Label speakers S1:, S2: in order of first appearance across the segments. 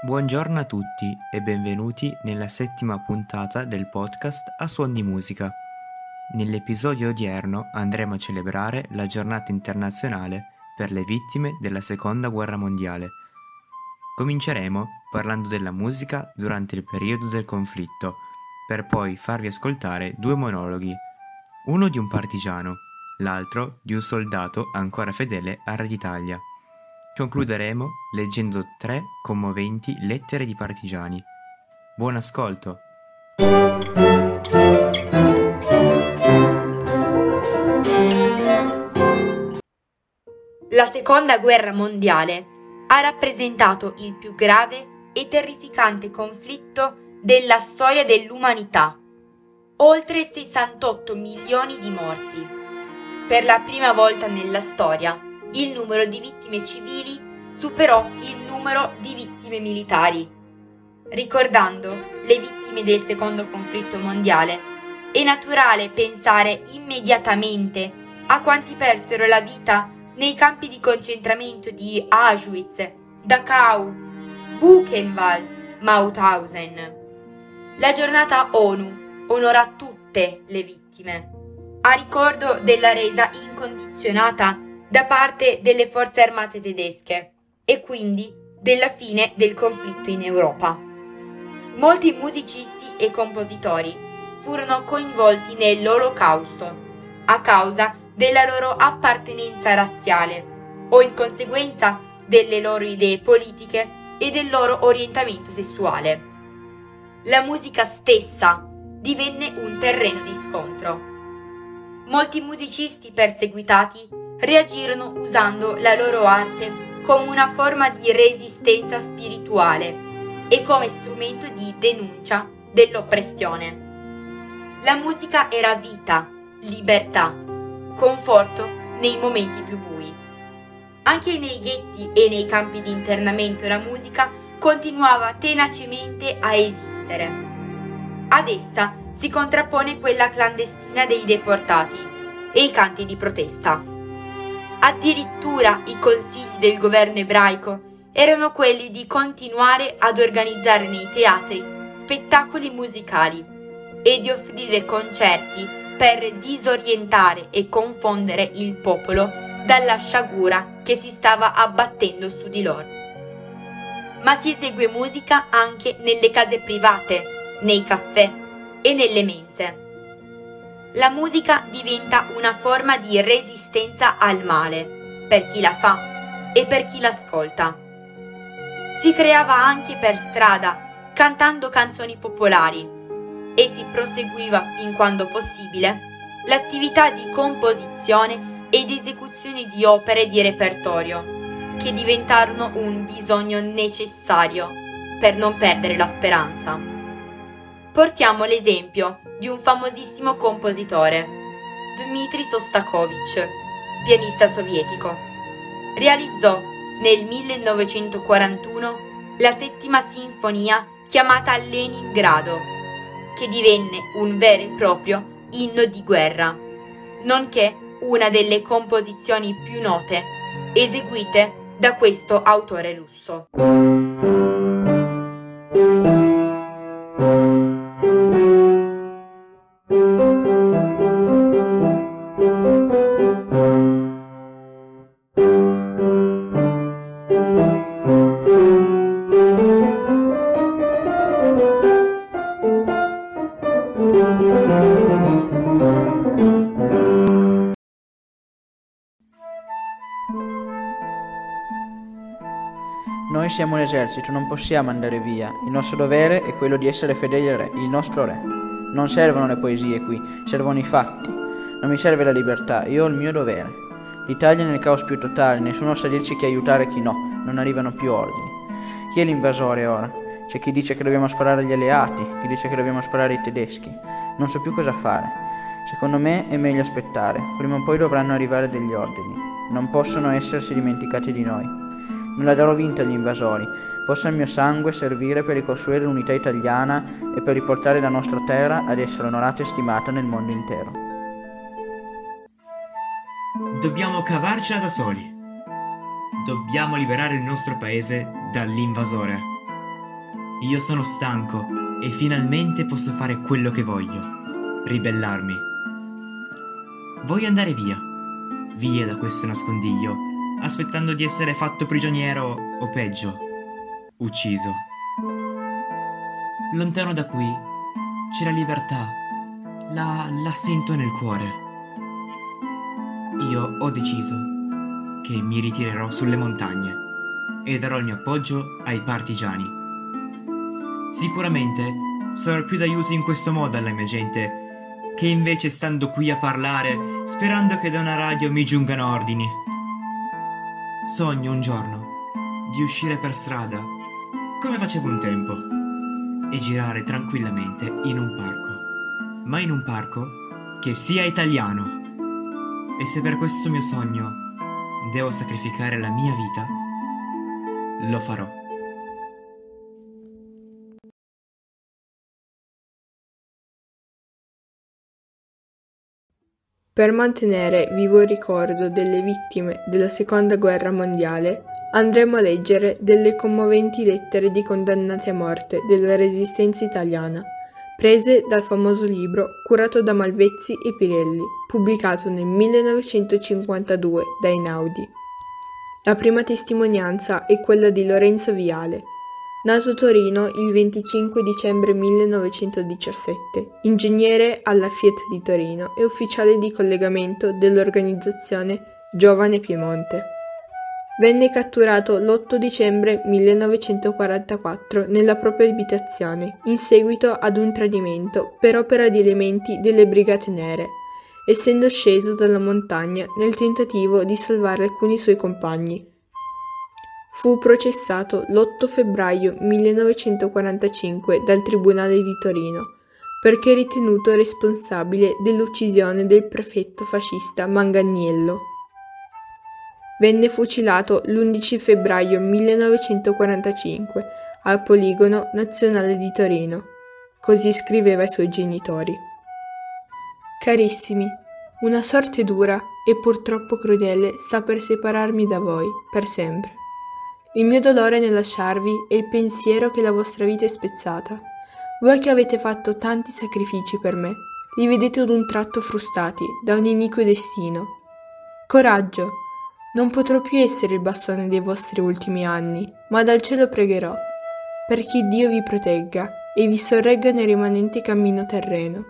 S1: Buongiorno a tutti e benvenuti nella settima puntata del podcast A Suon di Musica. Nell'episodio odierno andremo a celebrare la giornata internazionale per le vittime della Seconda Guerra Mondiale. Cominceremo parlando della musica durante il periodo del conflitto, per poi farvi ascoltare due monologhi, uno di un partigiano, l'altro di un soldato ancora fedele al Re d'Italia. Concluderemo leggendo tre commoventi lettere di partigiani. Buon ascolto!
S2: La seconda guerra mondiale ha rappresentato il più grave e terrificante conflitto della storia dell'umanità. Oltre 68 milioni di morti. Per la prima volta nella storia il numero di vittime civili superò il numero di vittime militari. Ricordando le vittime del secondo conflitto mondiale, è naturale pensare immediatamente a quanti persero la vita nei campi di concentramento di Auschwitz, Dachau, Buchenwald, Mauthausen. La giornata ONU onora tutte le vittime, a ricordo della resa incondizionata da parte delle forze armate tedesche e quindi della fine del conflitto in Europa. Molti musicisti e compositori furono coinvolti nell'Olocausto a causa della loro appartenenza razziale o in conseguenza delle loro idee politiche e del loro orientamento sessuale. La musica stessa divenne un terreno di scontro. Molti musicisti perseguitati reagirono usando la loro arte come una forma di resistenza spirituale e come strumento di denuncia dell'oppressione. La musica era vita, libertà, conforto nei momenti più bui. Anche nei ghetti e nei campi di internamento la musica continuava tenacemente a esistere. Ad essa si contrappone quella clandestina dei deportati e i canti di protesta. Addirittura i consigli del governo ebraico erano quelli di continuare ad organizzare nei teatri spettacoli musicali e di offrire concerti per disorientare e confondere il popolo dalla sciagura che si stava abbattendo su di loro. Ma si esegue musica anche nelle case private, nei caffè e nelle mense la musica diventa una forma di resistenza al male per chi la fa e per chi l'ascolta. Si creava anche per strada, cantando canzoni popolari, e si proseguiva fin quando possibile l'attività di composizione ed esecuzione di opere di repertorio, che diventarono un bisogno necessario per non perdere la speranza. Portiamo l'esempio di un famosissimo compositore, Dmitri Sostakovich, pianista sovietico. Realizzò nel 1941 la settima sinfonia chiamata Leningrado, che divenne un vero e proprio inno di guerra, nonché una delle composizioni più note eseguite da questo autore russo.
S3: Noi siamo l'esercito, non possiamo andare via. Il nostro dovere è quello di essere fedeli al re, il nostro re. Non servono le poesie qui, servono i fatti. Non mi serve la libertà, io ho il mio dovere. L'Italia è nel caos più totale, nessuno sa dirci chi aiutare e chi no, non arrivano più ordini. Chi è l'invasore ora? C'è chi dice che dobbiamo sparare agli alleati, chi dice che dobbiamo sparare ai tedeschi. Non so più cosa fare. Secondo me è meglio aspettare, prima o poi dovranno arrivare degli ordini. Non possono essersi dimenticati di noi. Non la darò vinta agli invasori. Possa il mio sangue servire per ricostruire l'unità italiana e per riportare la nostra terra ad essere onorata e stimata nel mondo intero.
S4: Dobbiamo cavarcela da soli. Dobbiamo liberare il nostro paese dall'invasore. Io sono stanco e finalmente posso fare quello che voglio. Ribellarmi. Voglio andare via. Via da questo nascondiglio, aspettando di essere fatto prigioniero o peggio, ucciso. Lontano da qui c'è la libertà. La, la sento nel cuore. Io ho deciso che mi ritirerò sulle montagne e darò il mio appoggio ai partigiani. Sicuramente sarò più d'aiuto in questo modo alla mia gente che invece stando qui a parlare sperando che da una radio mi giungano ordini. Sogno un giorno di uscire per strada come facevo un tempo e girare tranquillamente in un parco, ma in un parco che sia italiano. E se per questo mio sogno devo sacrificare la mia vita, lo farò.
S5: Per mantenere vivo il ricordo delle vittime della Seconda Guerra Mondiale, andremo a leggere delle commoventi lettere di condannati a morte della Resistenza italiana prese dal famoso libro curato da Malvezzi e Pirelli, pubblicato nel 1952 da Einaudi. La prima testimonianza è quella di Lorenzo Viale, nato a Torino il 25 dicembre 1917, ingegnere alla Fiat di Torino e ufficiale di collegamento dell'organizzazione Giovane Piemonte. Venne catturato l'8 dicembre 1944 nella propria abitazione, in seguito ad un tradimento per opera di elementi delle Brigate Nere, essendo sceso dalla montagna nel tentativo di salvare alcuni suoi compagni. Fu processato l'8 febbraio 1945 dal Tribunale di Torino perché ritenuto responsabile dell'uccisione del prefetto fascista Manganiello. Venne fucilato l'11 febbraio 1945 al Poligono Nazionale di Torino. Così scriveva ai suoi genitori. Carissimi, una sorte dura e purtroppo crudele sta per separarmi da voi, per sempre. Il mio dolore nel lasciarvi è il pensiero che la vostra vita è spezzata. Voi che avete fatto tanti sacrifici per me, li vedete ad un tratto frustati da un iniquo destino. Coraggio! Non potrò più essere il bastone dei vostri ultimi anni, ma dal cielo pregherò, perché Dio vi protegga e vi sorregga nel rimanente cammino terreno.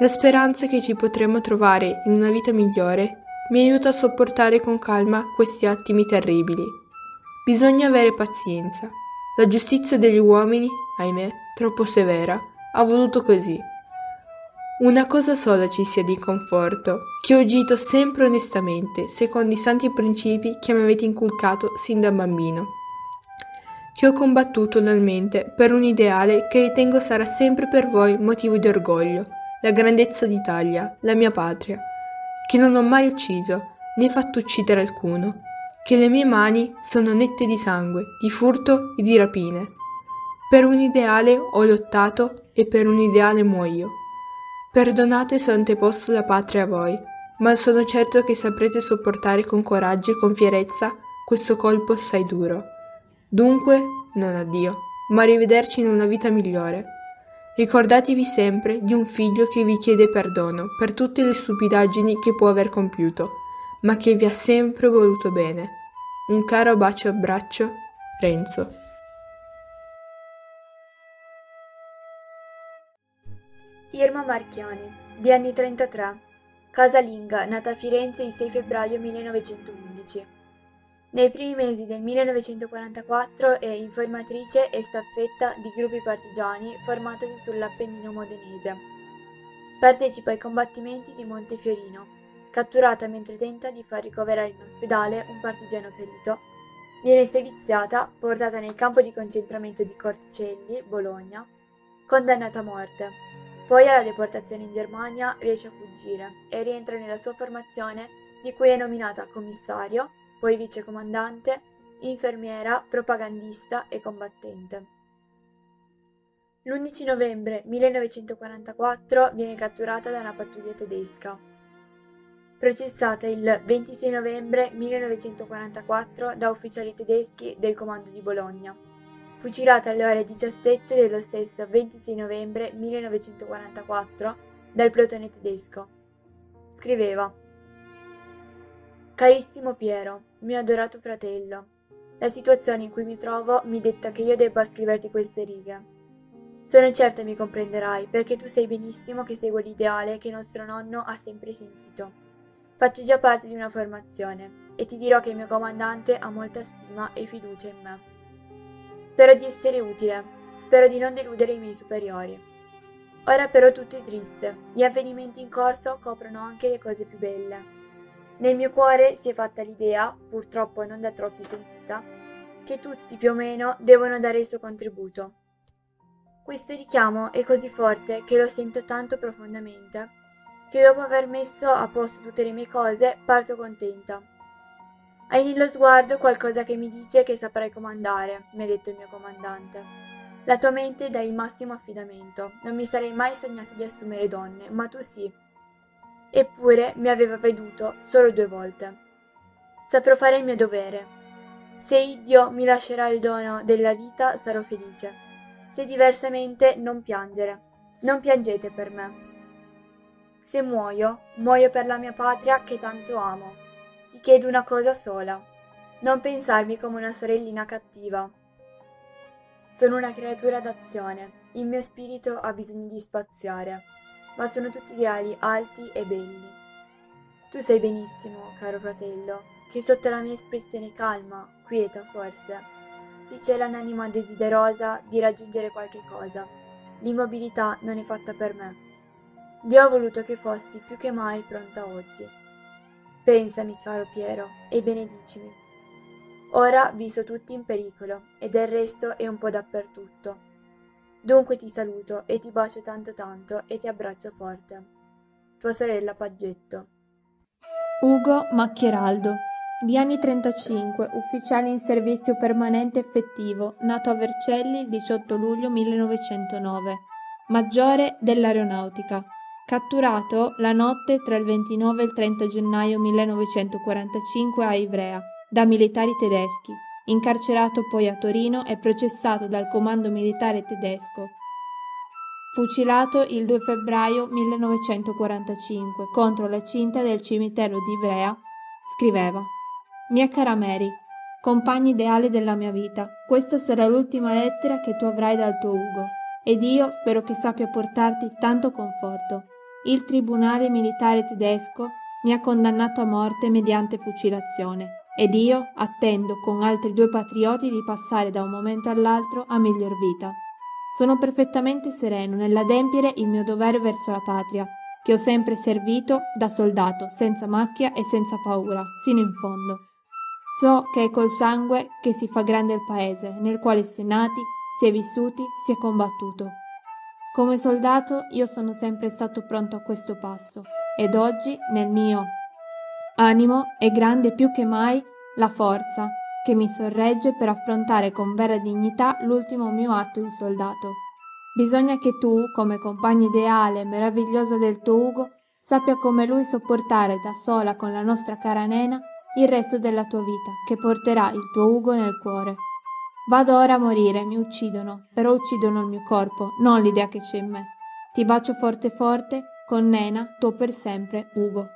S5: La speranza che ci potremo trovare in una vita migliore mi aiuta a sopportare con calma questi attimi terribili. Bisogna avere pazienza. La giustizia degli uomini, ahimè, troppo severa, ha voluto così. Una cosa sola ci sia di conforto, che ho agito sempre onestamente, secondo i santi principi che mi avete inculcato sin da bambino. Che ho combattuto lealmente per un ideale che ritengo sarà sempre per voi motivo di orgoglio, la grandezza d'Italia, la mia patria, che non ho mai ucciso, né fatto uccidere alcuno, che le mie mani sono nette di sangue, di furto e di rapine. Per un ideale ho lottato e per un ideale muoio. Perdonate se ho anteposto la patria a voi, ma sono certo che saprete sopportare con coraggio e con fierezza questo colpo assai duro. Dunque, non addio, ma arrivederci in una vita migliore. Ricordatevi sempre di un figlio che vi chiede perdono per tutte le stupidaggini che può aver compiuto, ma che vi ha sempre voluto bene. Un caro bacio abbraccio, Renzo.
S6: Irma Marchiani, di anni 33, casalinga, nata a Firenze il 6 febbraio 1911. Nei primi mesi del 1944 è informatrice e staffetta di gruppi partigiani formati sull'Appennino modenese. Partecipa ai combattimenti di Montefiorino, catturata mentre tenta di far ricoverare in ospedale un partigiano ferito. Viene seviziata, portata nel campo di concentramento di Corticelli, Bologna, condannata a morte. Poi alla deportazione in Germania riesce a fuggire e rientra nella sua formazione di cui è nominata commissario, poi vicecomandante, infermiera, propagandista e combattente. L'11 novembre 1944 viene catturata da una pattuglia tedesca. Processata il 26 novembre 1944 da ufficiali tedeschi del comando di Bologna. fucilato alle ore 17 dello stesso 26 novembre 1944 dal plotone tedesco. Scriveva Carissimo Piero, mio adorato fratello, la situazione in cui mi trovo mi detta che io debba scriverti queste righe. Sono certa mi comprenderai, perché tu sai benissimo che seguo l'ideale che nostro nonno ha sempre sentito. Faccio già parte di una formazione e ti dirò che il mio comandante ha molta stima e fiducia in me. Spero di essere utile, spero di non deludere i miei superiori. Ora però tutto è triste, gli avvenimenti in corso coprono anche le cose più belle. Nel mio cuore si è fatta l'idea, purtroppo non da troppi sentita, che tutti più o meno devono dare il suo contributo. Questo richiamo è così forte che lo sento tanto profondamente che dopo aver messo a posto tutte le mie cose parto contenta. Hai nello sguardo qualcosa che mi dice che saprai comandare, mi ha detto il mio comandante. La tua mente dà il massimo affidamento. Non mi sarei mai sognato di assumere donne, ma tu sì. Eppure mi aveva veduto solo due volte. Saprò fare il mio dovere. Se Dio mi lascerà il dono della vita, sarò felice. Se diversamente, non piangere. Non piangete per me. Se muoio, muoio per la mia patria che tanto amo. Ti chiedo una cosa sola. Non pensarmi come una sorellina cattiva. Sono una creatura d'azione. Il mio spirito ha bisogno di spaziare ma sono tutti ideali alti e belli. Tu sai benissimo, caro fratello, che sotto la mia espressione calma, quieta forse, si cela un'anima desiderosa di raggiungere qualche cosa. L'immobilità non è fatta per me. Dio ha voluto che fossi più che mai pronta oggi. Pensami, caro Piero, e benedicimi. Ora vi so tutti in pericolo, e del resto è un po' dappertutto. Dunque ti saluto e ti bacio tanto tanto e ti abbraccio forte. Tua sorella Paggetto.
S7: Ugo Macchieraldo, di anni 35, ufficiale in servizio permanente effettivo, nato a Vercelli il 18 luglio 1909, maggiore dell'aeronautica, catturato la notte tra il 29 e il 30 gennaio 1945 a Ivrea da militari tedeschi incarcerato poi a Torino e processato dal comando militare tedesco. Fucilato il 2 febbraio 1945 contro la cinta del cimitero di Ivrea, scriveva Mia cara Mary, compagno ideale della mia vita, questa sarà l'ultima lettera che tu avrai dal tuo Ugo, ed io spero che sappia portarti tanto conforto. Il tribunale militare tedesco mi ha condannato a morte mediante fucilazione ed io attendo con altri due patrioti di passare da un momento all'altro a miglior vita. Sono perfettamente sereno nell'adempiere il mio dovere verso la patria, che ho sempre servito da soldato, senza macchia e senza paura, sino in fondo. So che è col sangue che si fa grande il paese, nel quale si è nati, si è vissuti, si è combattuto. Come soldato io sono sempre stato pronto a questo passo, ed oggi, nel mio Animo è grande più che mai la forza che mi sorregge per affrontare con vera dignità l'ultimo mio atto in soldato. Bisogna che tu, come compagna ideale e meravigliosa del tuo Ugo, sappia come lui sopportare da sola con la nostra cara nena il resto della tua vita, che porterà il tuo Ugo nel cuore. Vado ora a morire, mi uccidono, però uccidono il mio corpo, non l'idea che c'è in me. Ti bacio forte forte, con nena, tuo per sempre, Ugo.